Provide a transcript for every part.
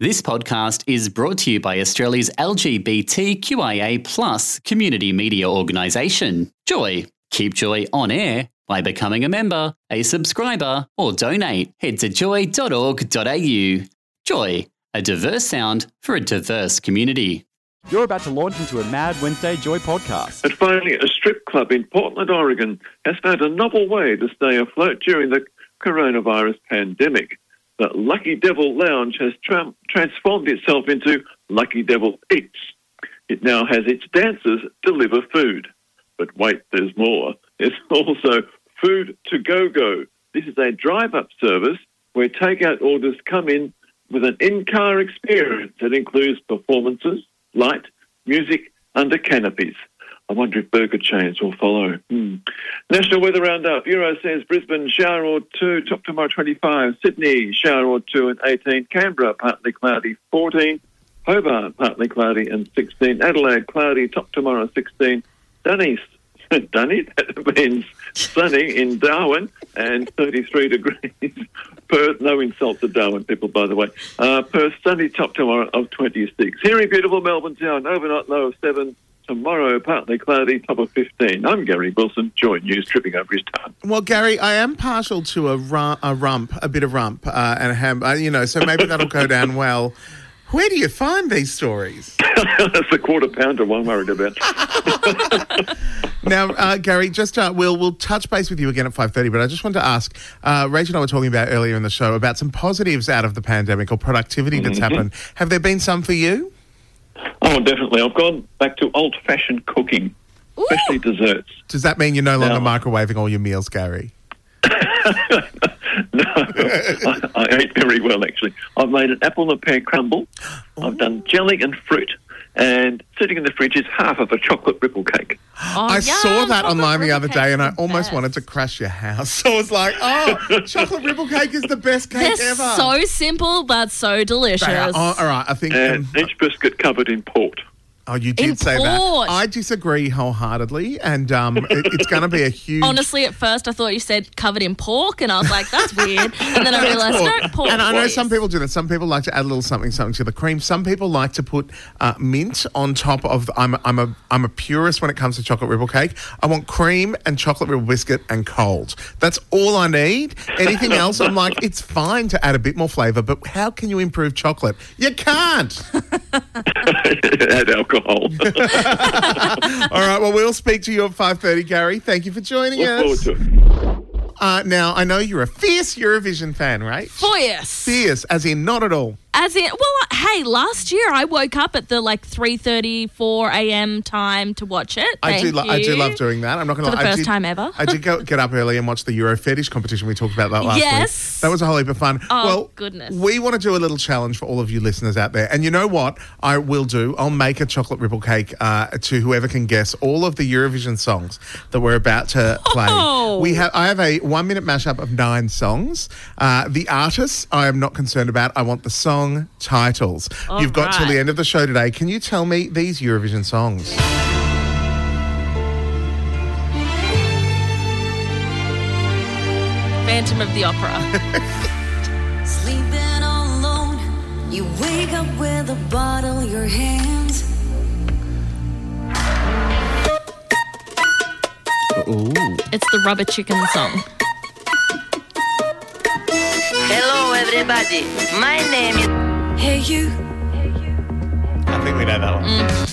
This podcast is brought to you by Australia's LGBTQIA plus community media organisation, Joy. Keep Joy on air by becoming a member, a subscriber, or donate. Head to joy.org.au. Joy, a diverse sound for a diverse community. You're about to launch into a Mad Wednesday Joy podcast. And finally, a strip club in Portland, Oregon has found a novel way to stay afloat during the coronavirus pandemic. The Lucky Devil Lounge has tra- transformed itself into Lucky Devil Eats. It now has its dancers deliver food. But wait, there's more. There's also Food to Go Go. This is a drive up service where takeout orders come in with an in car experience that includes performances, light, music under canopies. I wonder if burger chains will follow. Hmm. National Weather Roundup. Bureau says Brisbane shower or two, top tomorrow 25. Sydney shower or two and 18. Canberra partly cloudy 14. Hobart partly cloudy and 16. Adelaide cloudy, top tomorrow 16. Dunny, Dunny, that means sunny in Darwin and 33 degrees. Perth, no insult to Darwin people, by the way. Uh, Perth, sunny top tomorrow of 26. Here in beautiful Melbourne town, overnight low of 7. Tomorrow, partly cloudy, top of 15. I'm Gary Wilson, Joy News, tripping over his tongue. Well, Gary, I am partial to a, ru- a rump, a bit of rump, uh, and a ham, uh, you know, so maybe that'll go down well. Where do you find these stories? That's the quarter pounder one worried about. Now, uh, Gary, just uh, we'll we'll touch base with you again at five thirty. But I just wanted to ask, uh, Rachel and I were talking about earlier in the show about some positives out of the pandemic or productivity that's happened. Have there been some for you? Oh, definitely. I've gone back to old fashioned cooking, especially desserts. Does that mean you're no longer No. microwaving all your meals, Gary? No, I, I ate very well, actually. I've made an apple and a pear crumble. I've done jelly and fruit. And sitting in the fridge is half of a chocolate ripple cake. Oh, I yum, saw that online the other day, and I almost best. wanted to crash your house. So I was like, "Oh, chocolate ripple cake is the best cake They're ever." so simple but so delicious. They are- oh, all right, I think. And um, each biscuit covered in port. Oh, you did In say port. that. I disagree wholeheartedly, and um, it, it's going to be a huge. Honestly, at first I thought you said covered in pork, and I was like, "That's weird." And then I realised, no, pork. And I know some people do that. Some people like to add a little something, something to the cream. Some people like to put uh, mint on top of. I'm a, I'm a I'm a purist when it comes to chocolate ripple cake. I want cream and chocolate ripple biscuit and cold. That's all I need. Anything else, I'm like, it's fine to add a bit more flavour, but how can you improve chocolate? You can't. Add alcohol. all right. Well, we'll speak to you at five thirty, Gary. Thank you for joining Look forward us. to it. Uh, now, I know you're a fierce Eurovision fan, right? Fierce. Fierce, as in not at all. As in, well, hey, last year I woke up at the like three thirty, four a.m. time to watch it. I do. Thank Lo- I do you. love doing that. I'm not going to For lie. the I first did- time ever. I did go, get up early and watch the Euro fetish competition. We talked about that last Yes. week. That was a whole heap of fun. Oh, well, goodness. We want to do a little challenge for all of you listeners out there. And you know what? I will do. I'll make a chocolate ripple cake uh, to whoever can guess all of the Eurovision songs that we're about to play. Oh. We have. I have a one minute mashup of nine songs. Uh, the artists I am not concerned about. I want the song titles. All You've got till the end of the show today. Can you tell me these Eurovision songs? Phantom of the Opera. Sleeping alone, you wake up with a bottle in your hands. it's the Rubber Chicken song. Hello, everybody. My name is. Hey, you. I think we know that one. Mm.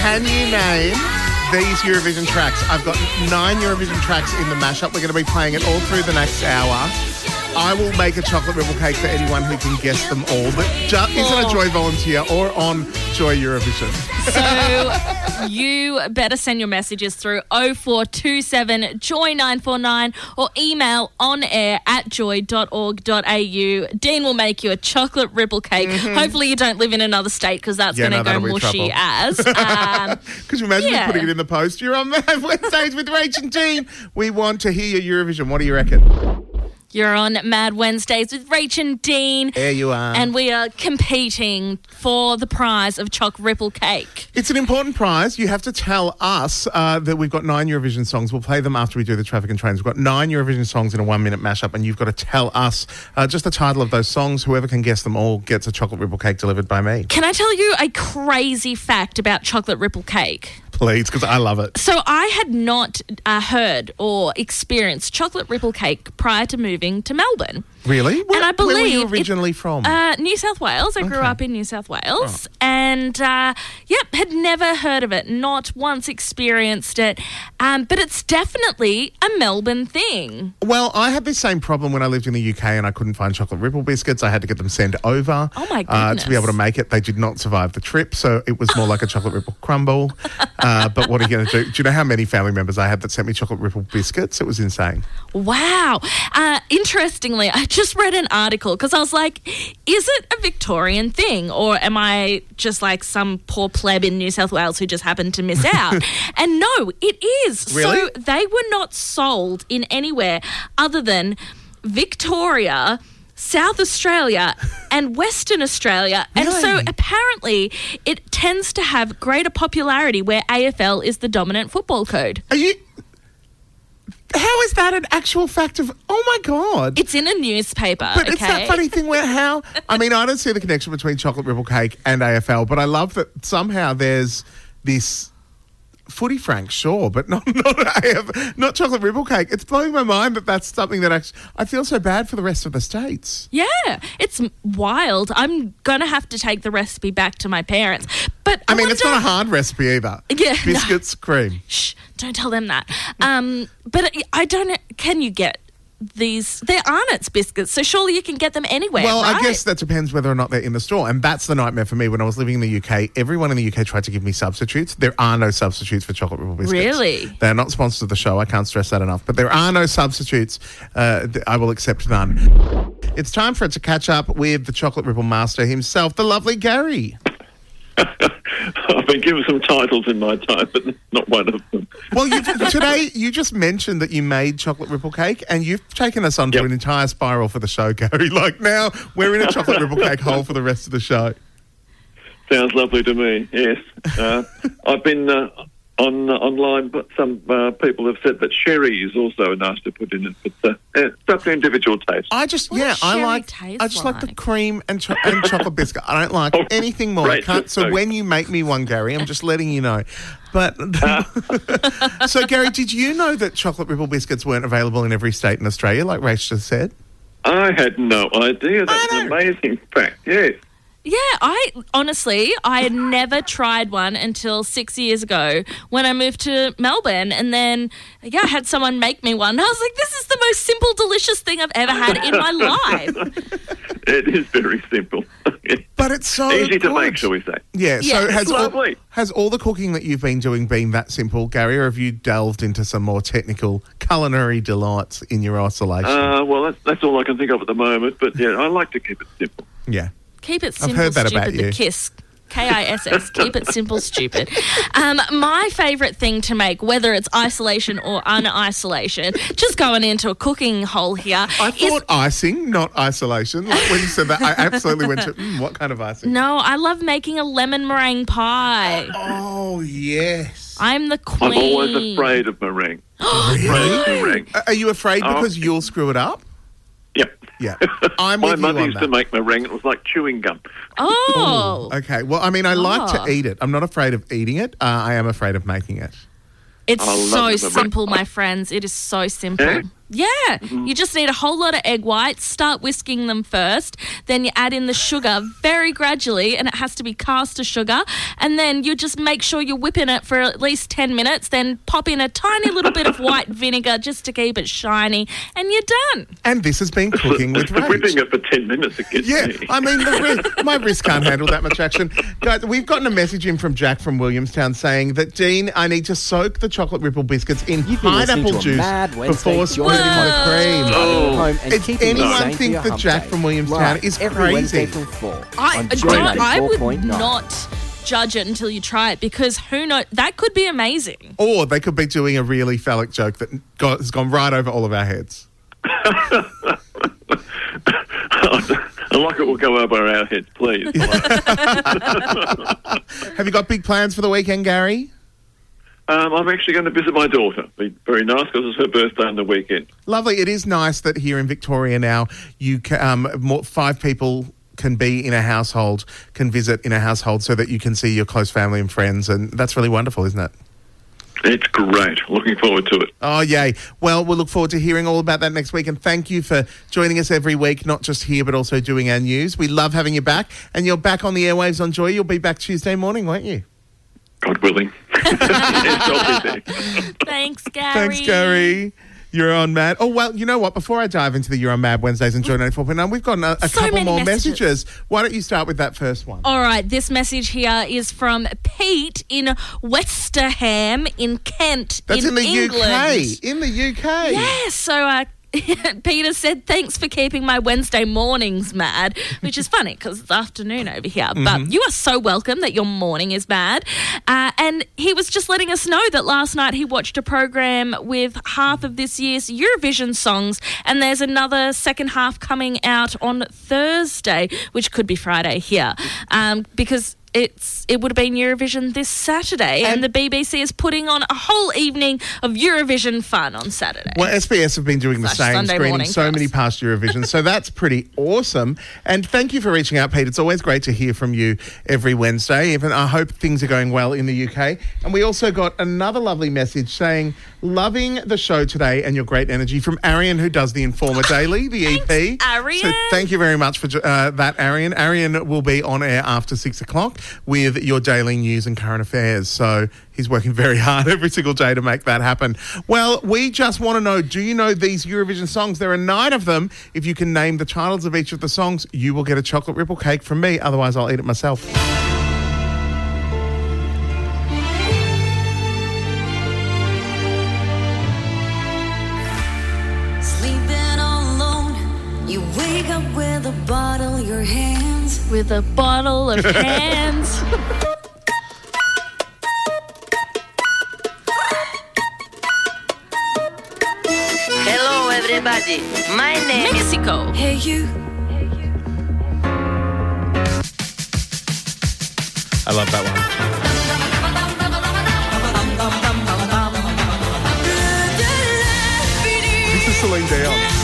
Can you name these Eurovision tracks? I've got nine Eurovision tracks in the mashup. We're going to be playing it all through the next hour. I will make a chocolate ripple cake for anyone who can guess them all. But ju- isn't a Joy volunteer or on Joy Eurovision? So you better send your messages through 0427 joy 949 or email on air at joy.org.au. Dean will make you a chocolate ripple cake. Hopefully, you don't live in another state because that's Mm-hmm. Yeah, going to no, go mushy as. Um, you imagine Yeah. putting it in the post? You're on Wednesdays with Rach and Dean. We want to hear your Eurovision. What do you reckon? You're on Mad Wednesdays with Rach and Dean. There you are. And we are competing for the prize of Choc Ripple Cake. It's an important prize. You have to tell us uh, that we've got nine Eurovision songs. We'll play them after we do the traffic and trains. We've got nine Eurovision songs in a one minute mashup, and you've got to tell us uh, just the title of those songs. Whoever can guess them all gets a chocolate ripple cake delivered by me. Can I tell you a crazy fact about chocolate ripple cake? Please, because I love it. So I had not uh, heard or experienced chocolate ripple cake prior to moving to Melbourne. Really? Where, and I where were you believe it- originally from? Uh, New South Wales. I grew up in New South Wales, and uh, yep, had never heard of it. Not once experienced it, um, but it's definitely a Melbourne thing. Well, I had the same problem when I lived in the UK and I couldn't find chocolate ripple biscuits. I had to get them sent over Oh my uh, to be able to make it. They did not survive the trip, so it was more like a chocolate ripple crumble. Uh, but what are you going to do? Do you know how many family members I had that sent me chocolate ripple biscuits? It was insane. Wow. Uh, interestingly, I just read an article because I was like, is it a Victorian thing or am I just like some poor pleb in New South Wales who just happened to miss out? and no, it is. Really? So they were not sold in anywhere other than Victoria. South Australia and Western Australia. And so apparently it tends to have greater popularity where AFL is the dominant football code. Are you. How is that an actual fact of. Oh my God. It's in a newspaper. But okay? it's that funny thing where how I mean I don't see the connection between chocolate ripple cake and AFL, but I love that somehow there's this footy frank, sure, but not not not chocolate ripple cake. It's blowing my mind that that's something that actually I feel so bad for the rest of the states. Yeah, it's wild. I'm gonna have to take the recipe back to my parents. But I mean, it's not a hard recipe either. Yeah, no. biscuits, cream. Shh, don't tell them that. Um, but I- I don't. Can you get these? They're Arnott's biscuits, so surely you can get them anywhere. Well, I guess that depends whether or not they're in the store. And that's the nightmare for me. When I was living in the UK, everyone in the UK tried to give me substitutes. There are no substitutes for chocolate ripple biscuits. Really? They're not sponsors of the show. I can't stress that enough. But there are no substitutes. Uh, I will accept none. It's time for it to catch up with the chocolate ripple master himself, the lovely Gary. I've been given some titles in my time, but not one of them. Well, you, today you just mentioned that you made chocolate ripple cake, and you've taken us onto Yep. an entire spiral for the show, Gary. Like now, we're in a chocolate ripple cake hole for the rest of the show. Sounds lovely to me. Yes, uh, I've been uh, on uh, online, but some uh, people have said that sherry is also nice to put in it. But uh, it's up to individual taste. I just What yeah, I like taste I just like, the cream and cho- and chocolate biscuit. I don't like Oh, anything more. I can't. So sorry. when you make me one, Gary, I'm just letting you know. But so Gary, did you know that chocolate ripple biscuits weren't available in every state in Australia, like Rach just said? I had no idea. That's an amazing fact. Yes. Yeah, I honestly, I had never tried one until six years ago when I moved to Melbourne. And then, yeah, I had someone make me one. I was like, this is the most simple, delicious thing I've ever had in my life. It is very simple. But it's so Easy to make, shall we say. Yeah. Yeah, so it's has all, has all the cooking that you've been doing been that simple, Gary, or have you delved into some more technical culinary delights in your isolation? Uh, well, that's, that's all I can think of at the moment. But yeah, I like to keep it simple. yeah. Keep it I've simple, heard that stupid. about the you. kiss. K I S S. Keep it simple, stupid. Um, my favourite thing to make, whether it's isolation or unisolation, just going into a cooking hole here. I is- thought icing, not isolation. Like when you said that, I absolutely went to mm, what kind of icing? no, I love making a lemon meringue pie. Oh yes. I'm the queen. I'm always afraid of meringue. afraid of meringue. Are you afraid Oh. because you'll screw it up? Yep. Yeah, I'm My with you mother on used that. to make meringue. It was like chewing gum. Oh, Okay, well, I mean, I like to eat it. I'm not afraid of eating it. Uh, I am afraid of making it. it's I love so lemon simple, my friends. It is so simple. Eh? Yeah, Mm-hmm. you just need a whole lot of egg whites. Start whisking them first. Then you add in the sugar very gradually, and it has to be caster sugar. And then you just make sure you're whipping it for at least 10 minutes. Then pop in a tiny little bit of white vinegar just to keep it shiny, and you're done. And this has been cooking with Whipping Rach. it for 10 minutes, it gets Yeah, me. I mean, wrist, my wrist can't handle that much action. Guys, we've gotten a message in from Jack from Williamstown saying that, Dean, I need to soak the chocolate ripple biscuits in You've pineapple to a juice Mad before joy spreading the Whoa. cream. Starting home and If keeping anyone think that Jack day. from Williamstown Live is every Wednesday crazy. from 4 I, on do Joy you I would 94.9. not judge it until you try it because who knows? That could be amazing. Or they could be doing a really phallic joke that got, has gone right over all of our heads. and like it will go over our heads, please. Have you got big plans for the weekend, Gary? Um, I'm actually going to visit my daughter. Be very nice because it's her birthday on the weekend. Lovely. It is nice that here in Victoria now, you ca um, more, five people can be in a household, can visit in a household, so that you can see your close family and friends, and that's really wonderful, isn't it? It's great. Looking forward to it. Oh, yay. Well, we'll look forward to hearing all about that next week. And thank you for joining us every week, not just here, but also doing our news. We love having you back. And you're back on the airwaves on Joy. You'll be back Tuesday morning, won't you? God willing. yes, I'll be there. Thanks, Gary. Thanks, Gary. You're on Mad. Oh, well, you know what? Before I dive into the You're on Mad Wednesdays and Joy 94.9, we've got a, a So couple more messages. messages. Why don't you start with that first one? All right, this message here is from Pete in Westerham in Kent That's in, the England. UK. In the UK. Yeah, so uh, Peter said, thanks for keeping my Wednesday mornings mad, which is funny because it's afternoon over here. Mm-hmm. But you are so welcome that your morning is mad. Uh, and he was just letting us know that last night he watched a program with half of this year's Eurovision songs, and there's another second half coming out on Thursday, which could be Friday here, um, because. It's it would have been Eurovision this Saturday, and, And- the BBC is putting on a whole evening of Eurovision fun on Saturday. Well, SBS have been doing the Slash same, Sunday screening so many past Eurovision. so that's pretty awesome. And thank you for reaching out, Pete. It's always great to hear from you every Wednesday. Even I hope things are going well in the UK. And we also got another lovely message saying, loving the show today and your great energy from Arian, who does the Informer Daily, the EP. Thanks, So Arian. thank you very much for uh, that, Arian. Arian will be on air after six o'clock with your daily news and current affairs. So he's working very hard every single day to make that happen. Well, we just want to know do you know these Eurovision songs? There are nine of them. If you can name the titles of each of the songs, you will get a chocolate ripple cake from me. Otherwise, I'll eat it myself. Bottle your hands. with a bottle of hands. Hello, everybody. My name is. Mexico. Hey, you. I love that one. This is Celine Dion.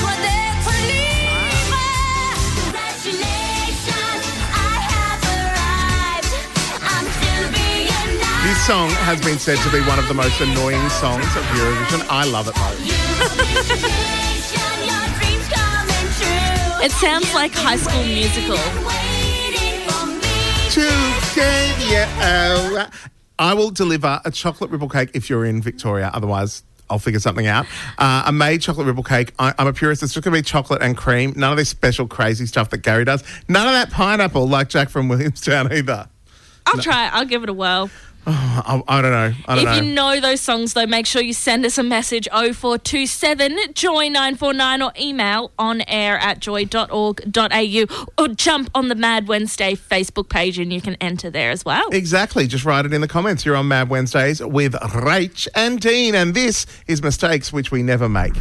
This song has been said to be one of the most annoying songs of Eurovision. I love it though. It sounds like High School Musical. Today, yeah, oh. I will deliver a chocolate ripple cake if you're in Victoria. Otherwise, I'll figure something out. Uh, a made chocolate ripple cake. I, I'm a purist. It's just going to be chocolate and cream. None of this special crazy stuff that Gary does. None of that pineapple like Jack from Williamstown either. I'll try it. I'll give it a whirl. I, I don't know. I don't If know. you know those songs, though, make sure you send us a message 0427 joy 949 or email on air at joy.org.au or jump on the Mad Wednesday Facebook page and you can enter there as well. Exactly. Just write it in the comments. You're on Mad Wednesdays with Rach and Dean, and this is mistakes which we never make.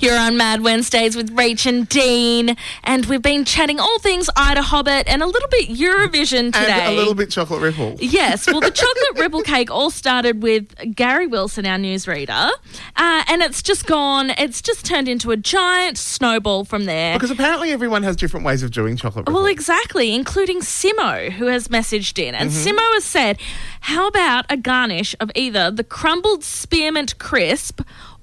You're on Mad Wednesdays with Rach and Dean, and we've been chatting all things IDAHOBIT and a little bit Eurovision today. And a little bit chocolate ripple. Yes, well, the chocolate ripple cake all started with Gary Wilson, our newsreader, uh, and it's just gone. It's just turned into a giant snowball from there. Because apparently everyone has different ways of doing chocolate ripple. Well, exactly, including Simo, who has messaged in. And Mm-hmm. Simo has said, How about a garnish of either the crumbled spearmint crisp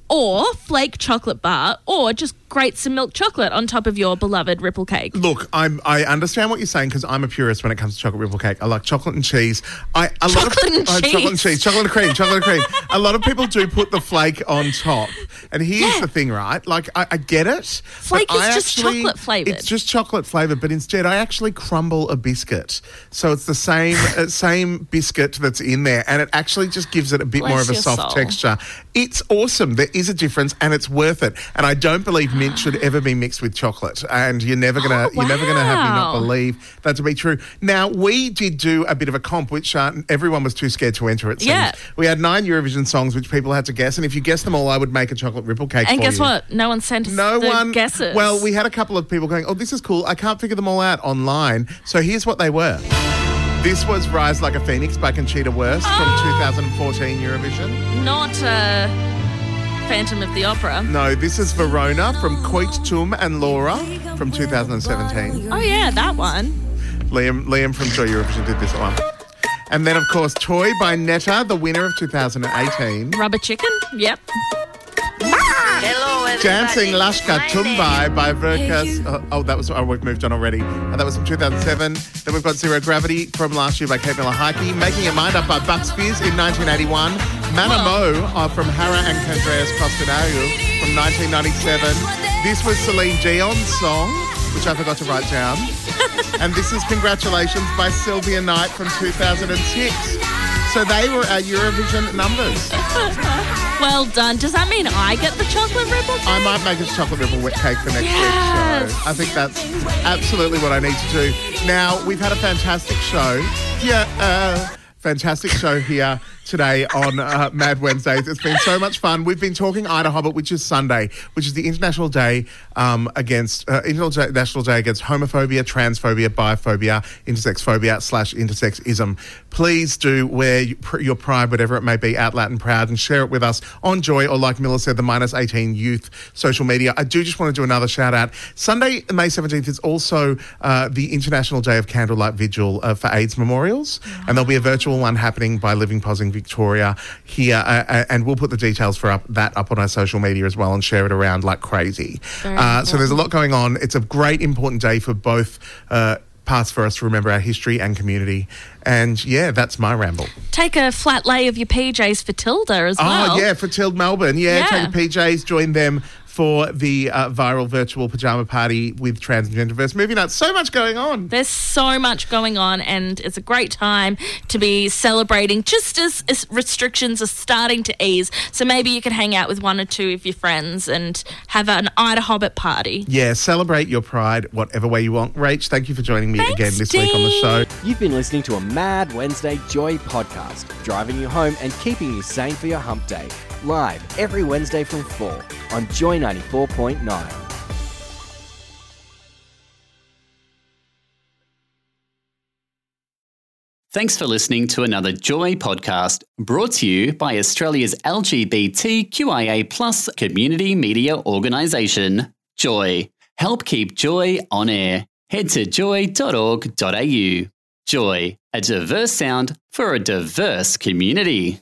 or flake chocolate bar or just grate some milk chocolate on top of your beloved ripple cake? Look, I'm, I understand what you're saying because I'm a purist when it comes to chocolate ripple cake. I like chocolate and cheese. I a lot of, Chocolate and oh, chocolate and cheese. cheese, chocolate and cream, chocolate and cream. A lot of people do put the flake on top. And here's Yeah. the thing, right? Like I, I get it. Flake is I just actually- chocolate flavoured. It's just chocolate flavored, but instead I actually crumble a biscuit. So it's the same uh, same biscuit that's in there, and it actually just gives it a bit Bless more of a soft soul. texture. It's awesome. There is a difference, and it's worth it. And I don't believe mint should ever be mixed with chocolate, and you're never gonna Oh, you're never gonna have me not believe that to be true. Now we did do a bit of a comp, which uh, everyone was too scared to enter. It seems. Yeah. we had nine Eurovision songs which people had to guess, and if you guessed them all, I would make a chocolate ripple cake. And guess you. what? No one sent us No one guesses. Well, we had a couple of people going, "Oh, this is cool. I can't figure them all out online." So here's what they were. This was "Rise Like a Phoenix" by Conchita Wurst Oh. from 2014 Eurovision. not uh, Phantom of the Opera. No, this is Verona from Koit Toome and Laura from 2017. Oh yeah, that one. Liam, Liam from Joy Eurovision did this one. And then, of course, Toy by Netta, the winner of 2018. Rubber Chicken. Yep. Dancing Lasha Tumbai by Verkas. Oh, oh, that was, oh, we've moved on already. Uh, that was from 2007. Then we've got Zero Gravity from last year by Kate Miller-Heidke. Making Your Mind Up by Bucks Fizz in 1981. Mana Mou uh, from Hara and Andreas Constantinou from 1997. This was Celine Dion's song, which I forgot to write down. and this is Congratulations by Silvia Night from 2006. So they were our Eurovision numbers. Well done. Does that mean I get the chocolate ripple? I might make a chocolate ripple cake for next Yes. week's show. I think that's absolutely what I need to do. Now, we've had a fantastic show. Yeah, uh, fantastic show here today on uh, Mad Wednesdays. It's been so much fun. We've been talking IDAHOBIT, which is Sunday, which is the International Day um, against uh, International Day against homophobia, transphobia, biphobia, intersex phobia slash intersexism. Please do wear your pride, whatever it may be, out loud and proud, and share it with us on Joy or, like Miller said, the minus 18 youth social media. I do just want to do another shout out. Sunday, May 17th, is also uh, the International Day of Candlelight Vigil uh, for AIDS memorials, and there'll be a virtual one happening by Living Positive Victoria here, uh, uh, and we'll put the details for up, that up on our social media as well and share it around like crazy. Uh, so there's a lot going on. It's a great, important day for both. Uh, Parts for us to remember our history and community. And yeah, that's my ramble. Take a flat lay of your PJs for Tilde as well. Oh, yeah, for Tilde Melbourne. Yeah, Yeah. take the PJs, join them for the uh, viral virtual pajama party with Trans and Genderverse movie night. So much going on. There's so much going on, and it's a great time to be celebrating just as, as restrictions are starting to ease. So maybe you can hang out with one or two of your friends and have an IDAHOBIT party. Yeah, celebrate your pride whatever way you want. Rach, thank you for joining me Thanks, again this week on the show. You've been listening to a Mad Wednesday Joy podcast, driving you home and keeping you sane for your hump day. Live every Wednesday from 4 on Joy 94.9. Thanks for listening to another Joy podcast brought to you by Australia's LGBTQIA plus community media organisation, Joy. Help keep Joy on air. Head to joy.org.au. Joy, a diverse sound for a diverse community.